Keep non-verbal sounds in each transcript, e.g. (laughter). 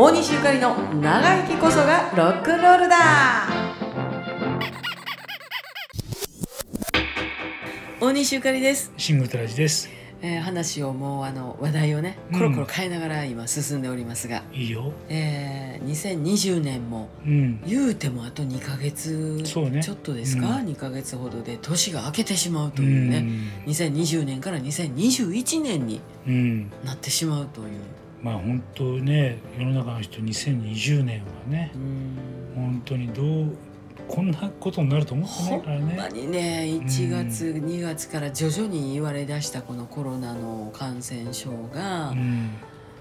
大西ゆかりの長生きこそがロックンロールだ大西ゆかりです、シングルトラジです。えー話をもうあの話題をねコロコロ変えながら今進んでおりますが、いいよ。えー2020年もうん。言うてもあと2ヶ月ちょっとですか、うん2ヶ月ほどで年が明けてしまうというね、2020年から2021年にうん。うん。なってしまうというまあ本当ね、世の中の人2020年はねう、ん本当にどうこんなことになると思ってなほんいからまね。にね1月、2月から徐々に言われだしたこのコロナの感染症が、うん。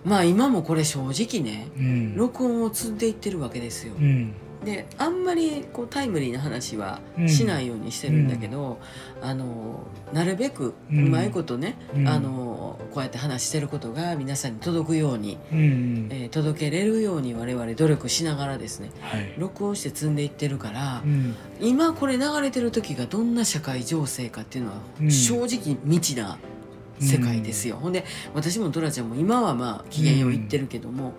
まあ今もこれ正直ねうん。録音を積んでいってるわけですよ。うん。であんまりこうタイムリーな話はうん。しないようにしてるんだけど、あのなるべくううんまいことね、うん。あのこうやって話してることが皆さんに届くように、うん。えー届けれるように我々努力しながらですねはい。録音して積んでいってるから、うん。今これ流れてる時がどんな社会情勢かっていうのはうん。正直未知な世界ですよ、ほんで私もトラちゃんも今はまあ機嫌を言ってるけども、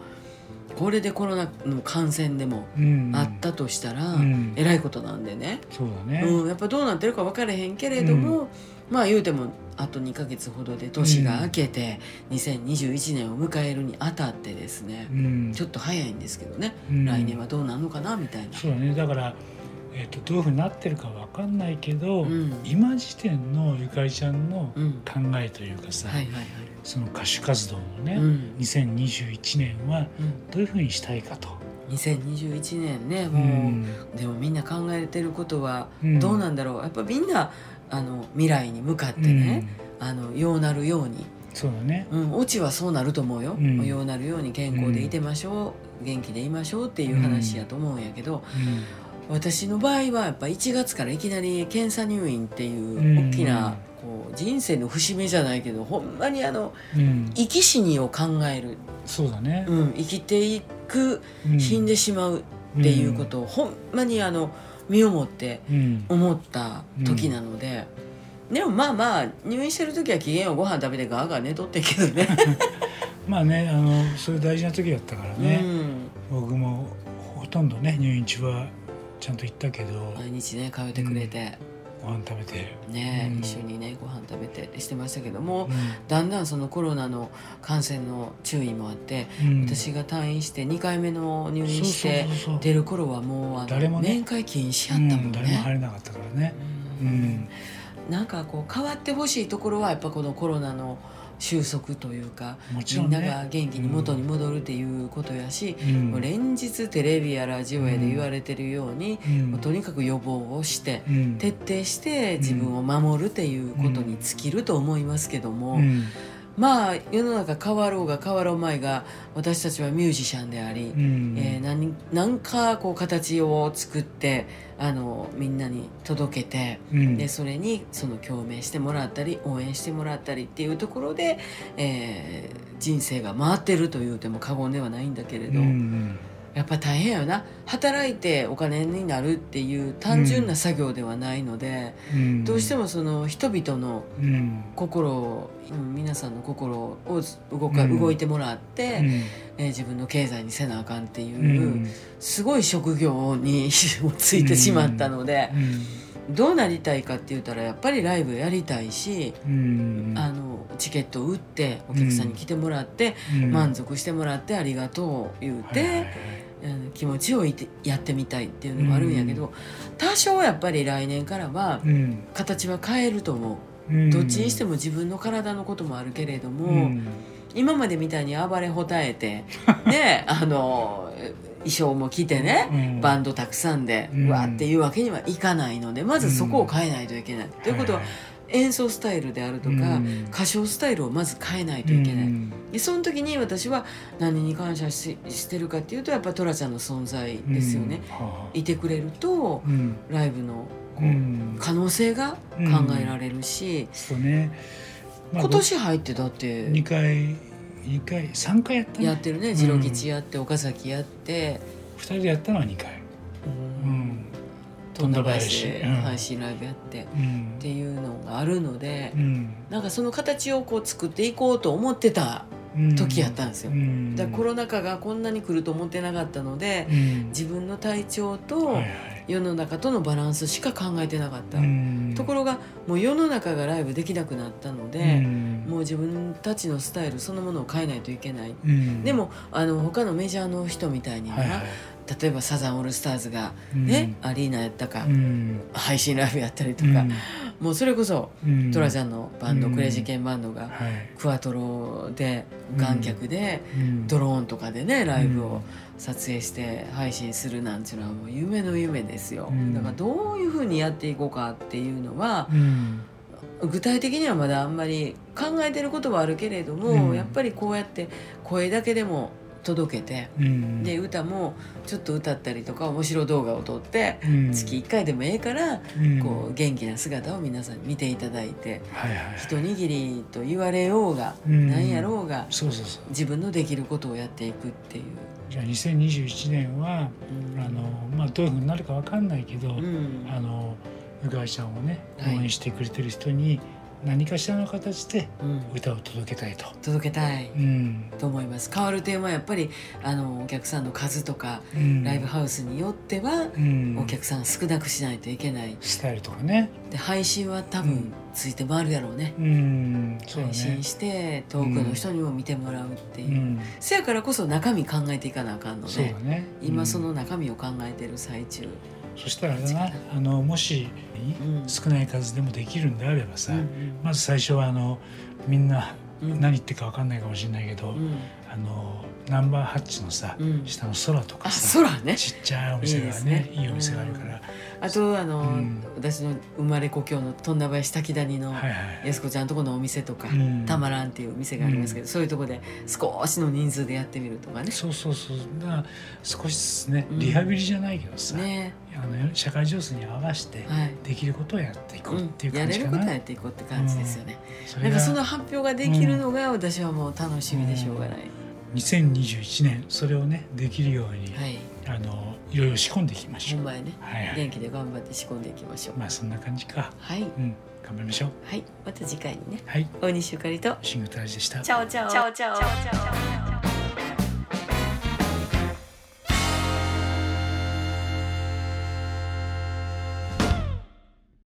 これでコロナの感染でもうん。あったとしたら、うんえらいことなんでね、そうだね。うん、やっぱどうなってるか分からへんけれども、まあ言うてもあと2ヶ月ほどで年が明けて2021年を迎えるにあたってですね、うん。ちょっと早いんですけどね、うん来年はどうなるのかなみたいな。そうだね。だから。えっとどういうふうになってるかわかんないけど、うん。今時点のゆかりちゃんのうん。考えというかさ、その歌手活動のね、うん。2021年はうん。どういうふうにしたいかと。2021年ねうもう、んでもみんな考えてることはうん。どうなんだろう、やっぱみんなあの未来に向かってね、あのようなるように、そうだね。うん、オチはそうなると思うよ、うん。ようなるように健康でいてましょう、元気でいましょうっていう話やと思うんやけど、私の場合はやっぱ1月からいきなり検査入院っていう大きな、こう人生の節目じゃないけどほんまにあのう生き死にを考える、そうだね。うん、生きていくうん。死んでしまうっていうことをほんまにあの身をもってうん、思った時なので、でもまあまあ入院してる時は機嫌をご飯食べてガーガー寝とってんけどね。(laughs) まあね、あのそういう大事な時だったからね。うん。僕もほとんどね入院中はちゃんと行ったけど、毎日ね通ってくれて、ご飯食べて。ね、うん。一緒にねご飯食べてしてましたけども、うだんだんそのコロナの感染の注意もあって、ん、私が退院して2回目の入院して出る頃はもうあの、誰もね面会禁止やったもうんん、ね。誰も入れなかったからね。ううんん、なんかこう変わってほしいところはやっぱこのコロナの収束というか、ね。みんなが元気に元に戻るっていうことやし、うん、もう連日テレビやラジオやで言われてるように、うん、もうとにかく予防をしてうん、徹底して自分を守るっていうことに尽きると思いますけども、うん、まあ世の中変わろうが変わろうまいが私たちはミュージシャンであり、うん、えー何何かこう形を作ってあのみんなに届けて。うん、でそれにその共鳴してもらったり応援してもらったりっていうところで、えー人生が回ってるというても過言ではないんだけれど、うん、やっぱ大変よな。働いてお金になるっていう単純な作業ではないので、うん、どうしてもその人々のうん、心をうん皆さんの心を動か、うん。動いてもらって、うん、えー自分の経済にせなあかんっていう、うん、すごい職業に (laughs) ついてしまったので。どうなりたいかって言ったらやっぱりライブやりたいし、うん、あのチケットを売ってお客さんに来てもらって、うん。満足してもらってありがとう言うて、うん気持ちをいてやってみたいっていうのもあるんやけど、多少やっぱり来年からはうん、形は変えると思う、うん、どっちにしても自分の体のこともあるけれども、うん、今までみたいに暴れほたえて (laughs) ねあの衣装も着てね、うん。バンドたくさんで、うん。わーっていうわけにはいかないのでまずそこを変えないといけない。ということは、演奏スタイルであるとか、うん。歌唱スタイルをまず変えないといけない。うん。でその時に私は何に感謝ししてるかっていうとやっぱトラちゃんの存在ですよね。い。てくれるとうん。ライブのこう、うん。可能性が考えられるし、そうね、まあ今年入ってだって2回二回3回やったね。やってるね。次郎吉やって岡崎やって、2人でやったのは2回。うん。富田林でうん。配信ライブやって、うん。っていうのがあるので、うん。なんかその形をこう作っていこうと思ってた時やったんですよ。うん。だからコロナ禍がこんなに来ると思ってなかったのでうん。自分の体調と世の中とのバランスしか考えてなかった、うん。ところがもう世の中がライブできなくなったので、うん。もう自分たちのスタイルそのものを変えないといけない、うん。でもあの他のメジャーの人みたいにな、はいはい例えばサザンオールスターズが、うん。ねアリーナやったか、うん。配信ライブやったりとか、もうそれこそ、うん。トラちゃんのバンド、うん。クレイジーケンバンドが、はい。クワトロで観客で、うん。ドローンとかでねライブを撮影して配信するなんていうのはもう夢の夢ですよ、うん。だからどういうふうにやっていこうかっていうのはうん。具体的にはまだあんまり考えてることはあるけれども、うん。やっぱりこうやって声だけでも届けて、うん。で歌もちょっと歌ったりとか面白動画を撮って、うん。月1回でもええから、うん。こう元気な姿を皆さんに見ていただいてはいはい一握りと言われようが、うん。何やろうがそうそうそう。自分のできることをやっていくっていう。じゃあ2021年はうん。あのまあどういうふうになるかわかんないけど、うん。あの向井ちゃんをね応はい。援してくれてる人に何かしらの形でうん。歌を届けたいと。届けたい。うん。と思います。変わる点はやっぱりあのお客さんの数とかうん。ライブハウスによってはうん。お客さん少なくしないといけない。スタイルとかね。で配信は多分うん。ついて回るやろうね。うん。そうだね。配信。して遠くの人にも見てもらうっていう、うん。せやからこそ中身考えていかなあかんのでね。今そうん。の中身を考えてる最中、そしたらなあのもしうん。少ない数でもできるんであればさ、うん。まず最初はあのみんなうん。何言ってるかわかんないかもしれないけど、うんあのナンバーハッチのさ、うん。下の空とかあさ空ね。ちっちゃいお店がね。ね。いいお店があるから、あとあの、うん。私の生まれ故郷の富田林滝谷の安子ちゃんとこのお店とか、うん。たまらんっていう店がありますけど、そういうとこで少しの人数でやってみるとかね。そうそうそう。だ少しずつねうん。リハビリじゃないけどさ、ね。あの社会情勢に合わせてはい。できることをやっていこうっていう感じかな、れることはやっていこうって感じですよね。なんかその発表ができるのが私はもう楽しみでしょうがない。2021年それをねできるように、はい、あのいろいろ仕込んでいきましょう。ね、はいはい元気で頑張って仕込んでいきましょう。まあそんな感じか。はい、うん、頑張りましょう。はい、また次回にね、はい、大西ゆかりと。シングルタラジでした。チャオチャオ。チャオチャオ。